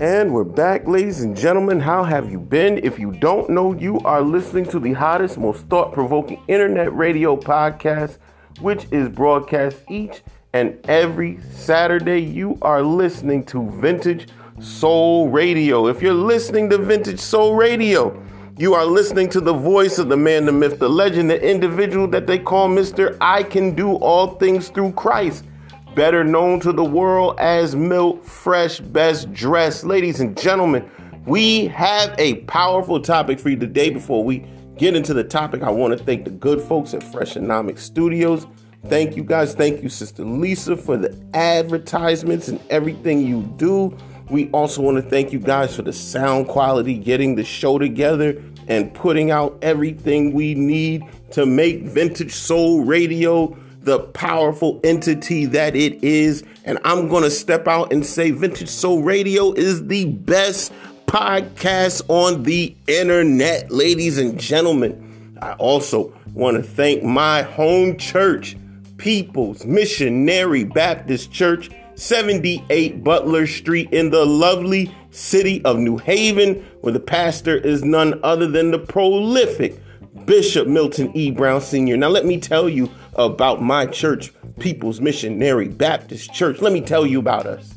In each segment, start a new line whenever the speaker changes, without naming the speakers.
And we're back, ladies and gentlemen. How have you been? If you don't know, you are listening to the hottest, most thought provoking internet radio podcast, which is broadcast each and every Saturday. You are listening to Vintage Soul Radio. If you're listening to Vintage Soul Radio, you are listening to the voice of the man, the myth, the legend, the individual that they call Mr. I Can Do All Things Through Christ better known to the world as Milt Fresh Best Dressed. Ladies and gentlemen, we have a powerful topic for you today. Before we get into the topic, I want to thank the good folks at Freshonomics Studios. Thank you guys. Thank you, Sister Lisa, for the advertisements and everything you do. We also want to thank you guys for the sound quality, getting the show together, and putting out everything we need to make Vintage Soul Radio the powerful entity that it is. And I'm going to step out and say Vintage Soul Radio is the best podcast on the internet, ladies and gentlemen. I also want to thank my home church, People's Missionary Baptist Church, 78 Butler Street in the lovely city of New Haven, where the pastor is none other than the prolific Bishop Milton E. Brown Sr. Now, let me tell you about my church, People's Missionary Baptist Church. Let me tell you about us.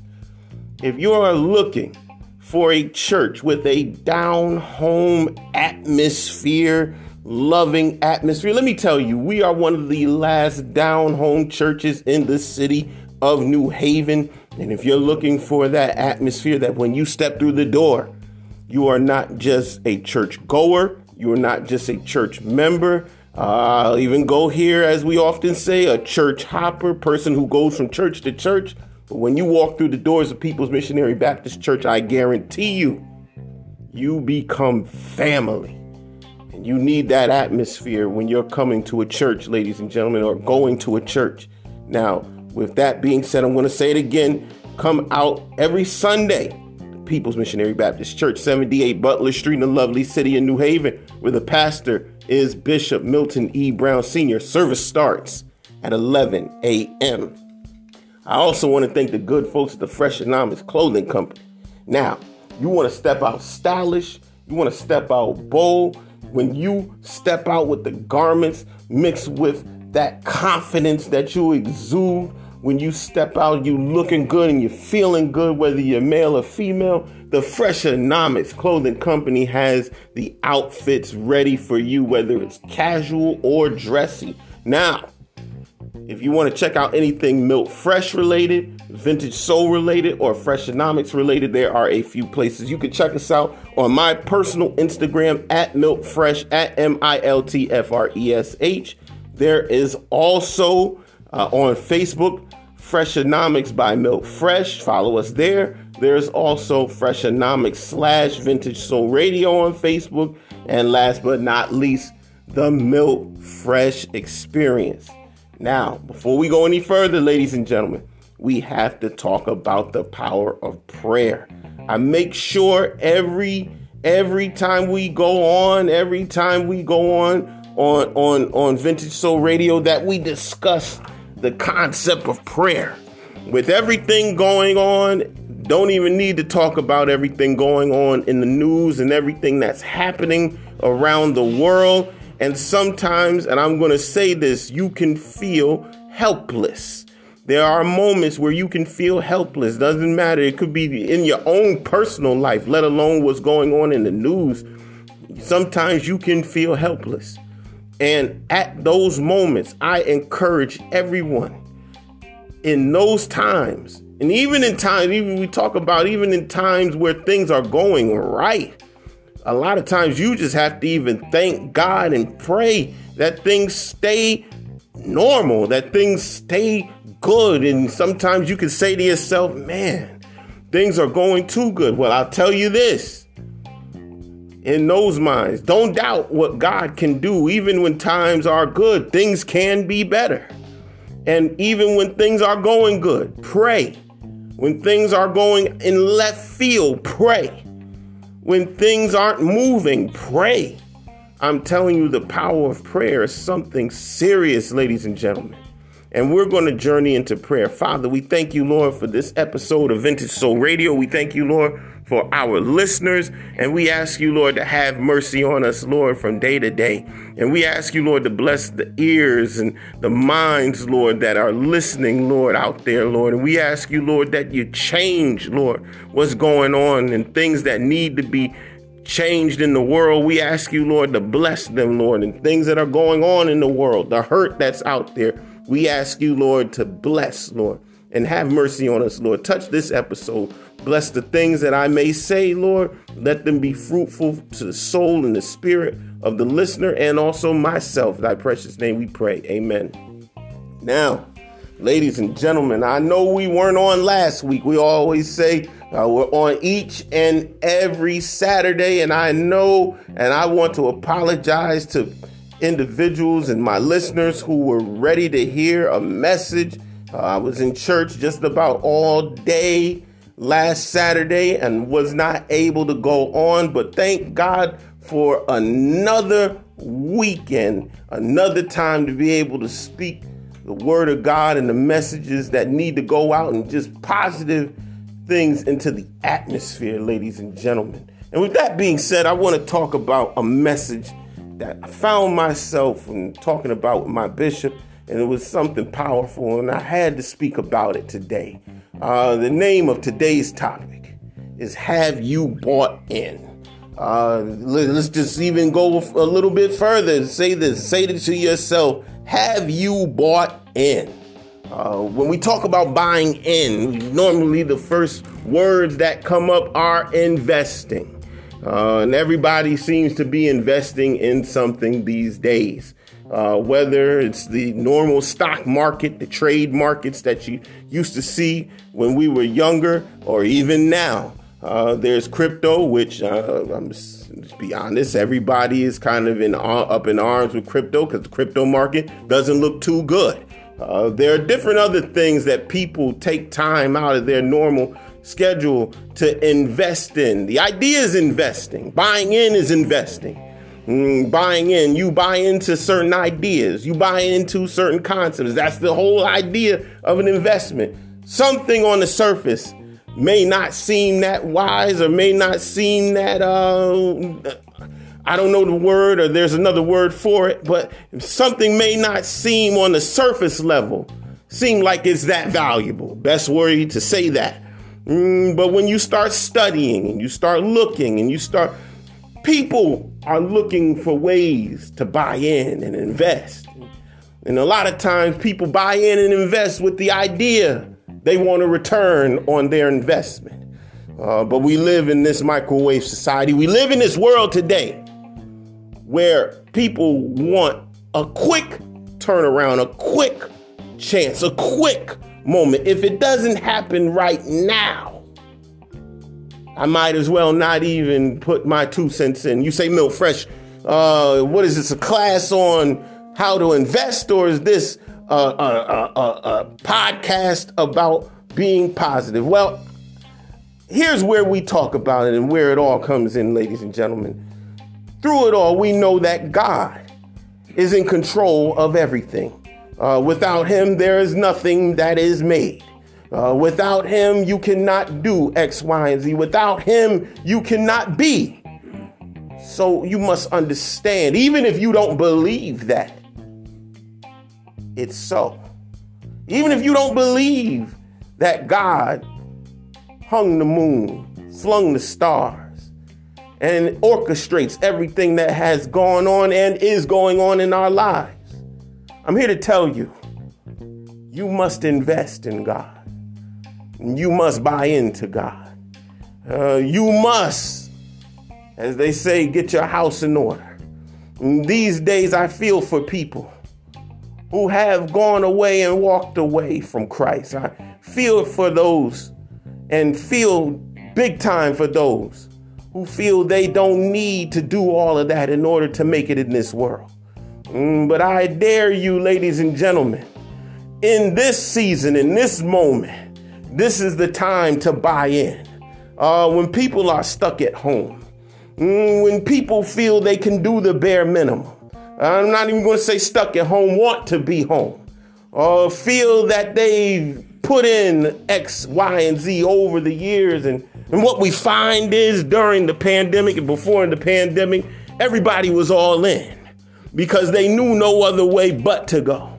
If you are looking for a church with a down home atmosphere, loving atmosphere, let me tell you, we are one of the last down home churches in the city of New Haven. And if you're looking for that atmosphere that when you step through the door, you are not just a church goer, you are not just a church member, I'll even go here, as we often say, a church hopper, person who goes from church to church. But when you walk through the doors of People's Missionary Baptist Church, I guarantee you, you become family. And you need that atmosphere when you're coming to a church, ladies and gentlemen, or going to a church. Now, with that being said, I'm going to say it again. Come out every Sunday People's Missionary Baptist Church, 78 Butler Street in the lovely city of New Haven, where the pastor is Bishop Milton E. Brown Sr. Service starts at 11 a.m. I also want to thank the good folks at the Freshonomics Clothing Company. Now, you want to step out stylish, you want to step out bold. When you step out with the garments mixed with that confidence that you exude, when you step out, you looking good and you're feeling good, whether you're male or female. The Freshonomics Clothing Company has the outfits ready for you, whether it's casual or dressy. Now, if you want to check out anything Milt Fresh related, Vintage Soul related, or Freshonomics related, there are a few places. You can check us out on my personal Instagram at Milt Fresh at M I L T F R E S H. There is also uh, on Facebook, Freshonomics by Milt Fresh. Follow us there. There's also Freshonomics slash Vintage Soul Radio on Facebook. And last but not least, the Milt Fresh Experience. Now, before we go any further, ladies and gentlemen, we have to talk about the power of prayer. I make sure every every time we go on, every time we go on on on on Vintage Soul Radio that we discuss the concept of prayer. With everything going on, don't even need to talk about everything going on in the news and everything that's happening around the world. And sometimes, and I'm going to say this, you can feel helpless. There are moments where you can feel helpless. Doesn't matter. It could be in your own personal life, let alone what's going on in the news. Sometimes you can feel helpless. And at those moments, I encourage everyone in those times, and even in times, even we talk about even in times where things are going right, a lot of times you just have to even thank God and pray that things stay normal, that things stay good. And sometimes you can say to yourself, man, things are going too good. Well, I'll tell you this in those minds. Don't doubt what God can do. Even when times are good, things can be better. And even when things are going good, pray. When things are going in left field, pray. When things aren't moving, pray. I'm telling you, the power of prayer is something serious, ladies and gentlemen. And we're going to journey into prayer. Father, we thank you, Lord, for this episode of Vintage Soul Radio. We thank you, Lord, for our listeners. And we ask you, Lord, to have mercy on us, Lord, from day to day. And we ask you, Lord, to bless the ears and the minds, Lord, that are listening, Lord, out there, Lord. And we ask you, Lord, that you change, Lord, what's going on and things that need to be changed in the world. We ask you, Lord, to bless them, Lord, and things that are going on in the world, the hurt that's out there. We ask you, Lord, to bless, Lord, and have mercy on us, Lord. Touch this episode. Bless the things that I may say, Lord. Let them be fruitful to the soul and the spirit of the listener and also myself. Thy precious name we pray. Amen. Now, ladies and gentlemen, I know we weren't on last week. We always say uh, we're on each and every Saturday, and I know and I want to apologize to individuals and my listeners who were ready to hear a message. Uh, I was in church just about all day last Saturday and was not able to go on, but thank God for another weekend, another time to be able to speak the word of God and the messages that need to go out and just positive things into the atmosphere, ladies and gentlemen. And with that being said, I want to talk about a message that I found myself in talking about with my bishop, and it was something powerful, and I had to speak about it today. Uh, the name of today's topic is Have You Bought In? Uh, let's just even go a little bit further. Say this, say this to yourself Have you bought in? Uh, when we talk about buying in, normally the first words that come up are investing. Uh, and everybody seems to be investing in something these days. Uh, whether it's the normal stock market, the trade markets that you used to see when we were younger, or even now. Uh, there's crypto, which uh, I'm just, be honest, everybody is kind of in up in arms with crypto because the crypto market doesn't look too good. Uh, there are different other things that people take time out of their normal schedule to invest in. The idea is investing. Buying in is investing. Mm, buying in, you buy into certain ideas, you buy into certain concepts. That's the whole idea of an investment. Something on the surface may not seem that wise or may not seem that uh, I don't know the word or there's another word for it, but something may not seem on the surface level seem like it's that valuable. Best word to say that. Mm, but when you start studying and you start looking and you start, people are looking for ways to buy in and invest. And a lot of times people buy in and invest with the idea they want a return on their investment. Uh, but we live in this microwave society. We live in this world today where people want a quick turnaround, a quick chance, a quick moment. If it doesn't happen right now, I might as well not even put my two cents in. You say, Milt Fresh, uh, what is this, a class on how to invest, or is this a, a, a, a podcast about being positive? Well, here's where we talk about it and where it all comes in, ladies and gentlemen. Through it all, we know that God is in control of everything. Uh, without Him, there is nothing that is made. Uh, without Him, you cannot do X, Y, and Z. Without Him, you cannot be. So you must understand, even if you don't believe that, it's so. Even if you don't believe that God hung the moon, flung the stars, and orchestrates everything that has gone on and is going on in our lives. I'm here to tell you you must invest in God. You must buy into God. Uh, you must, as they say, get your house in order. And these days, I feel for people who have gone away and walked away from Christ. I feel for those and feel big time for those who feel they don't need to do all of that in order to make it in this world. Mm, but I dare you, ladies and gentlemen, in this season, in this moment, this is the time to buy in. Uh, when people are stuck at home, mm, when people feel they can do the bare minimum, I'm not even going to say stuck at home, want to be home, or uh, feel that they've put in X, Y, and Z over the years and And what we find is during the pandemic and before the pandemic, everybody was all in because they knew no other way but to go.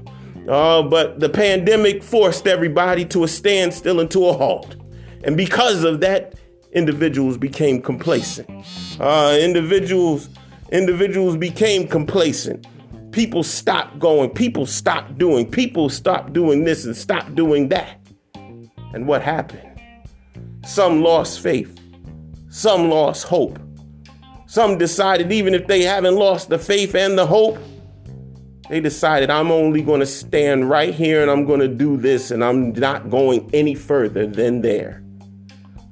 Uh, but the pandemic forced everybody to a standstill and to a halt. And because of that, individuals became complacent. Uh, individuals, individuals became complacent. People stopped going. People stopped doing. People stopped doing this and stopped doing that. And what happened? Some lost faith. Some lost hope. Some decided, even if they haven't lost the faith and the hope, they decided, I'm only going to stand right here and I'm going to do this and I'm not going any further than there.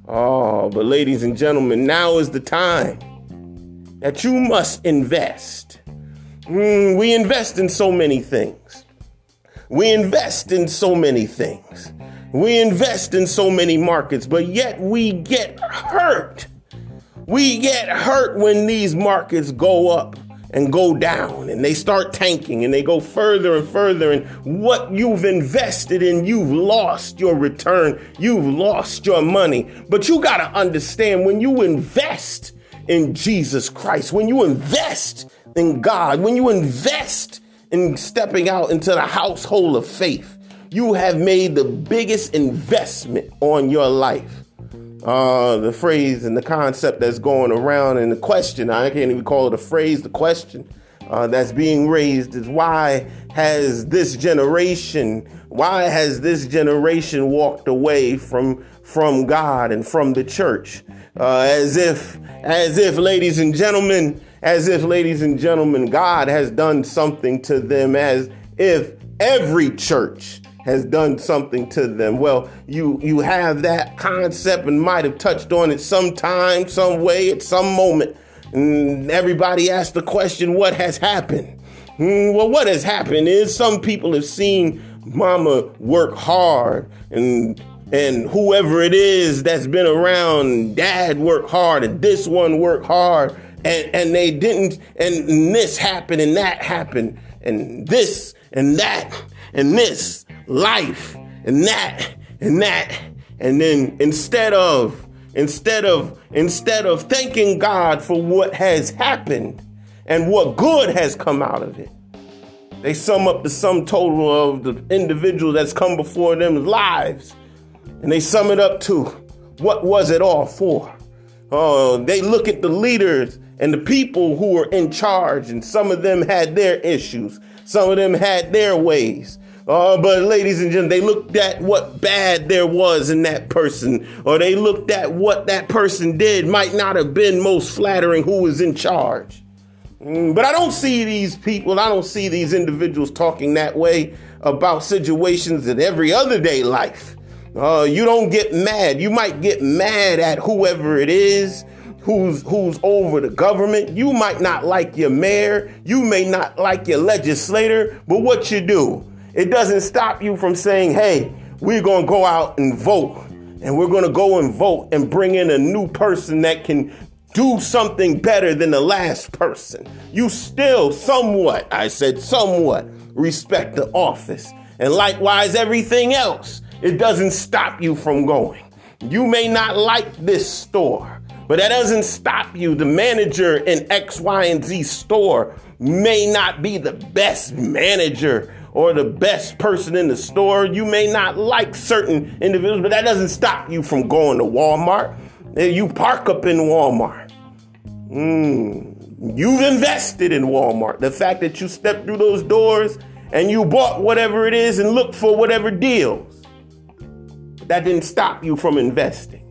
Oh, but ladies and gentlemen, now is the time that you must invest. Mm, we invest in so many things. We invest in so many things. We invest in so many markets, but yet we get hurt. We get hurt when these markets go up and go down and they start tanking and they go further and further and what you've invested in you've lost your return you've lost your money. But you got to understand when you invest in Jesus Christ when you invest in God when you invest in stepping out into the household of faith you have made the biggest investment on your life uh, the phrase and the concept that's going around and the question, I can't even call it a phrase, the question uh, that's being raised is why has this generation, why has this generation walked away from, from God and from the church? Uh, as if, as if, ladies and gentlemen, as if, ladies and gentlemen, God has done something to them, as if every church has done something to them. Well, you you have that concept and might have touched on it sometime, some way, at some moment. And everybody asked the question, what has happened? Hmm, well, what has happened is some people have seen mama work hard and and whoever it is that's been around, dad work hard and this one work hard and, and they didn't and this happened and that happened and this and that and this life and that and that. And then instead of, instead of, instead of thanking God for what has happened and what good has come out of it, they sum up the sum total of the individual that's come before them lives. And they sum it up to what was it all for? Uh, they look at the leaders and the people who were in charge, and some of them had their issues, some of them had their ways. Uh, but ladies and gentlemen, they looked at what bad there was in that person, or they looked at what that person did might not have been most flattering who was in charge. Mm, but I don't see these people, I don't see these individuals talking that way about situations in every other day life. Uh, you don't get mad. You might get mad at whoever it is who's who's over the government. You might not like your mayor. You may not like your legislator. But what you do? It doesn't stop you from saying, hey, we're going to go out and vote. And we're going to go and vote and bring in a new person that can do something better than the last person. You still somewhat, I said somewhat, respect the office. And likewise, everything else. It doesn't stop you from going. You may not like this store, but that doesn't stop you. The manager in X, Y, and Z store may not be the best manager or the best person in the store. You may not like certain individuals, but that doesn't stop you from going to Walmart. You park up in Walmart. Mm, you've invested in Walmart. The fact that you stepped through those doors and you bought whatever it is and looked for whatever deals, that didn't stop you from investing.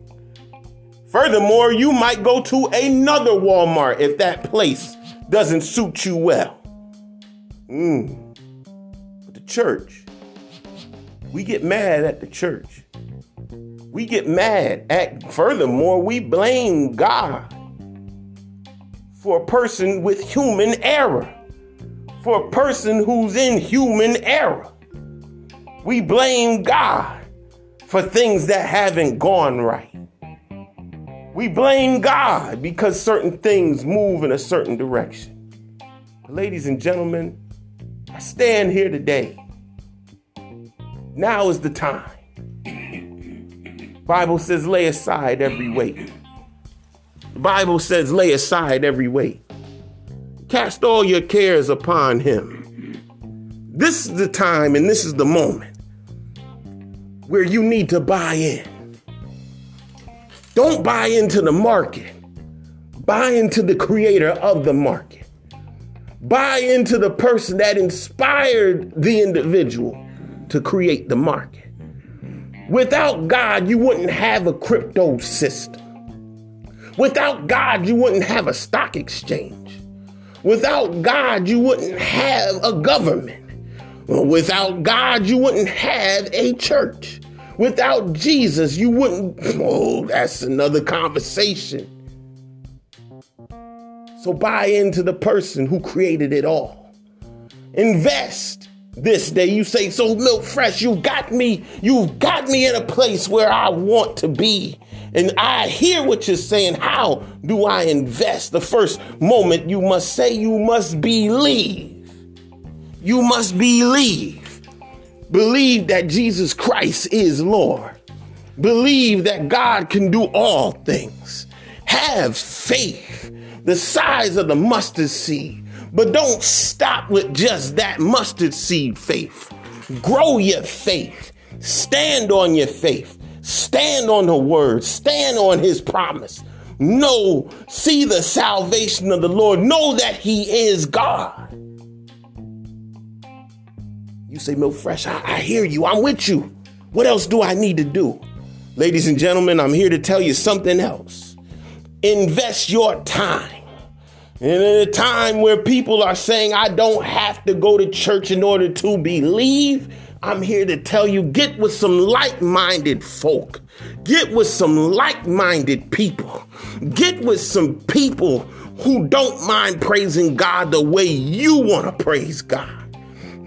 Furthermore, you might go to another Walmart if that place doesn't suit you well. Mm church. We get mad at the church. We get mad at, furthermore, we blame God for a person with human error, for a person who's in human error. We blame God for things that haven't gone right. We blame God because certain things move in a certain direction. ladies and gentlemen, I stand here today. Now is the time. Bible says lay aside every weight. The Bible says lay aside every weight. Cast all your cares upon him. This is the time and this is the moment where you need to buy in. Don't buy into the market. Buy into the creator of the market. Buy into the person that inspired the individual to create the market. Without God, you wouldn't have a crypto system. Without God, you wouldn't have a stock exchange. Without God, you wouldn't have a government. Without God, you wouldn't have a church. Without Jesus, you wouldn't. Oh, that's another conversation. So buy into the person who created it all. Invest this day. You say, so Milt Fresh, you got me, you've got me in a place where I want to be. And I hear what you're saying. How do I invest? The first moment you must say, you must believe. You must believe. Believe that Jesus Christ is Lord. Believe that God can do all things. Have faith the size of the mustard seed. But don't stop with just that mustard seed faith. Grow your faith. Stand on your faith. Stand on the word. Stand on his promise. Know, see the salvation of the Lord. Know that he is God. You say, Milt Fresh, I, I hear you. I'm with you. What else do I need to do? Ladies and gentlemen, I'm here to tell you something else. Invest your time. And in a time where people are saying, I don't have to go to church in order to believe, I'm here to tell you get with some like minded folk. Get with some like minded people. Get with some people who don't mind praising God the way you want to praise God.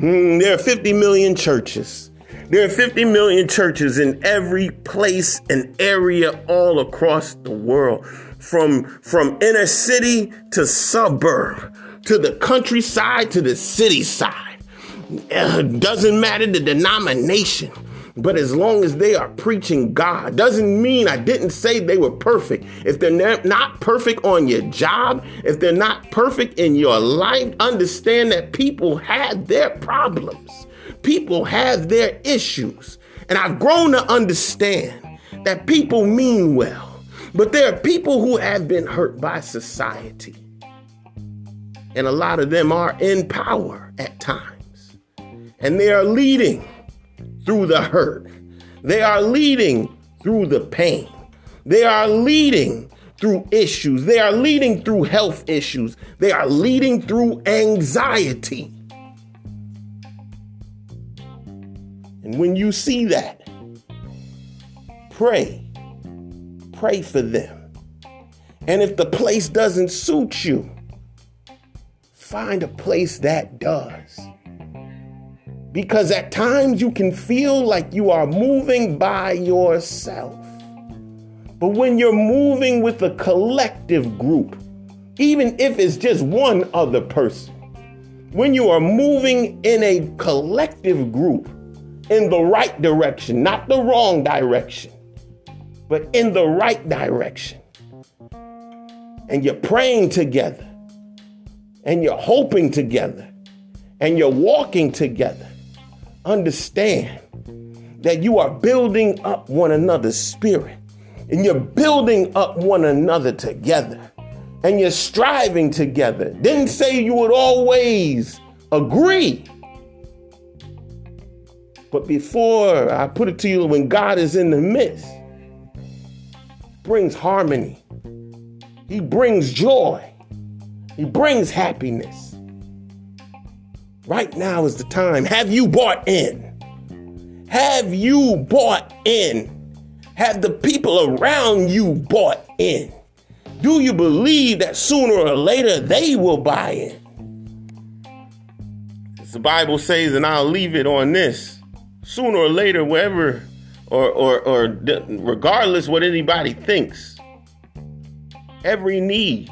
Mm, there are 50 million churches. There are 50 million churches in every place and area all across the world, from, from inner city to suburb, to the countryside to the city side. Uh, doesn't matter the denomination. But as long as they are preaching God, doesn't mean I didn't say they were perfect. If they're not perfect on your job, if they're not perfect in your life, understand that people have their problems. People have their issues. And I've grown to understand that people mean well, but there are people who have been hurt by society. And a lot of them are in power at times. And they are leading through the hurt. They are leading through the pain. They are leading through issues. They are leading through health issues. They are leading through anxiety. And when you see that, pray. Pray for them. And if the place doesn't suit you, find a place that does. Because at times you can feel like you are moving by yourself. But when you're moving with a collective group, even if it's just one other person, when you are moving in a collective group in the right direction, not the wrong direction, but in the right direction, and you're praying together, and you're hoping together, and you're walking together, understand that you are building up one another's spirit. And you're building up one another together. And you're striving together. Didn't say you would always agree. But before I put it to you, when God is in the midst, brings harmony. He brings joy. He brings happiness. Right now is the time. Have you bought in? Have you bought in? Have the people around you bought in? Do you believe that sooner or later they will buy in? As the Bible says, and I'll leave it on this sooner or later, wherever or, or, or regardless what anybody thinks, every knee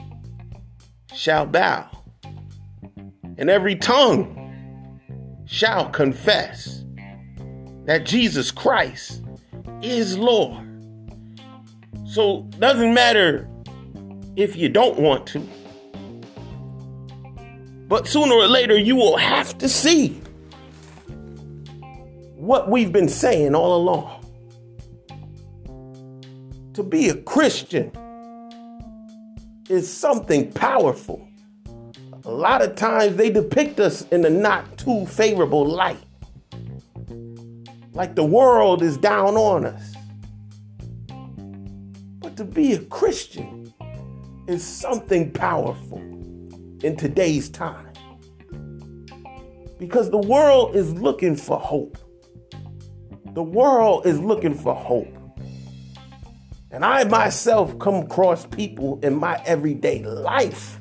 shall bow and every tongue shall confess that Jesus Christ is Lord. So doesn't matter if you don't want to. But sooner or later you will have to see what we've been saying all along. To be a Christian is something powerful. A lot of times they depict us in a not too favorable light. Like the world is down on us. But to be a Christian is something powerful in today's time. Because the world is looking for hope. The world is looking for hope. And I myself come across people in my everyday life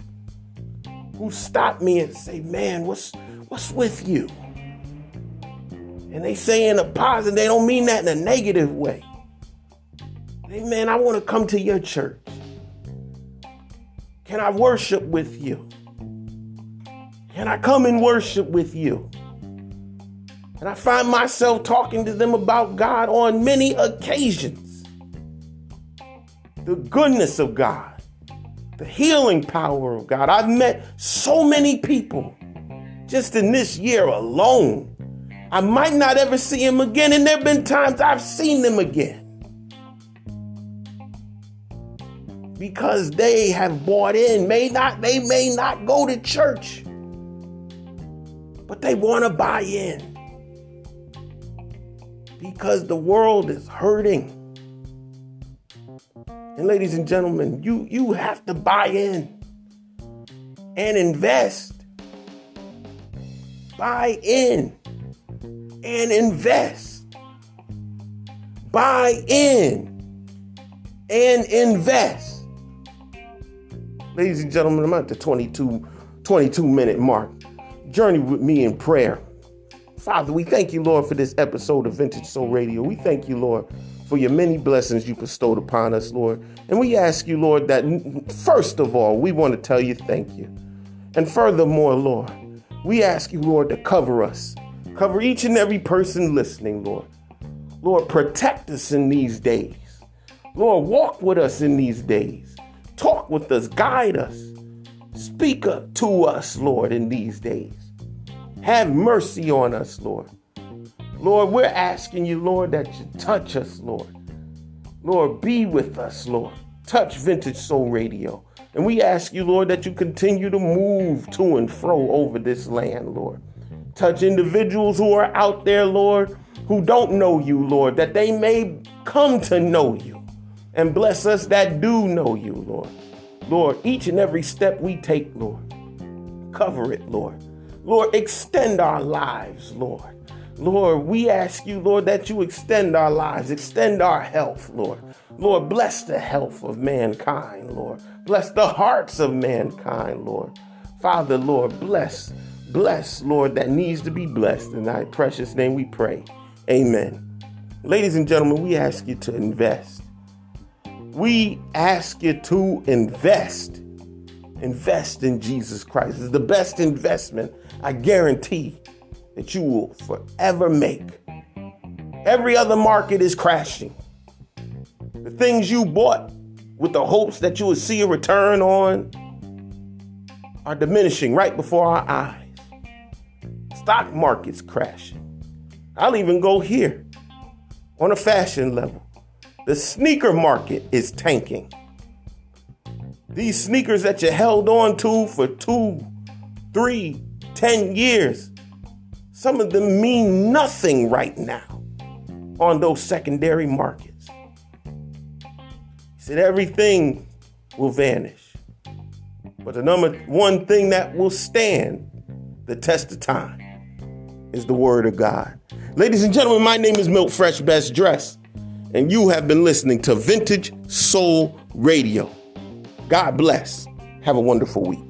who stop me and say, "Man, what's what's with you?" And they say in a positive, they don't mean that in a negative way. Hey, man, I want to come to your church. Can I worship with you? Can I come and worship with you? And I find myself talking to them about God on many occasions. The goodness of God, the healing power of God. I've met so many people just in this year alone. I might not ever see them again, and there have been times I've seen them again. Because they have bought in, may not, they may not go to church, but they want to buy in because the world is hurting. And ladies and gentlemen, you you have to buy in and invest. Buy in and invest. Buy in and invest. Ladies and gentlemen, I'm at the 22, 22 minute mark. Journey with me in prayer. Father, we thank you, Lord, for this episode of Vintage Soul Radio. We thank you, Lord, for your many blessings you bestowed upon us, Lord. And we ask you, Lord, that first of all, we want to tell you thank you. And furthermore, Lord, we ask you, Lord, to cover us. Cover each and every person listening, Lord. Lord, protect us in these days. Lord, walk with us in these days. Talk with us, guide us. Speak to us, Lord, in these days. Have mercy on us, Lord. Lord, we're asking you, Lord, that you touch us, Lord. Lord, be with us, Lord. Touch Vintage Soul Radio. And we ask you, Lord, that you continue to move to and fro over this land, Lord. Touch individuals who are out there, Lord, who don't know you, Lord, that they may come to know you. And bless us that do know you, Lord. Lord, each and every step we take, Lord, cover it, Lord. Lord, extend our lives, Lord. Lord, we ask you, Lord, that you extend our lives, extend our health, Lord. Lord, bless the health of mankind, Lord. Bless the hearts of mankind, Lord. Father, Lord, bless, bless, Lord, that needs to be blessed. In thy precious name we pray. Amen. Ladies and gentlemen, we ask you to invest. We ask you to invest. Invest in Jesus Christ. It's the best investment I guarantee that you will forever make. Every other market is crashing. The things you bought with the hopes that you would see a return on are diminishing right before our eyes. Stock market's crashing. I'll even go here on a fashion level. The sneaker market is tanking. These sneakers that you held on to for two, three, ten years, some of them mean nothing right now on those secondary markets. He said everything will vanish. But the number one thing that will stand the test of time is the word of God. Ladies and gentlemen, my name is Milt Fresh Best Dress, and you have been listening to Vintage Soul Radio. God bless. Have a wonderful week.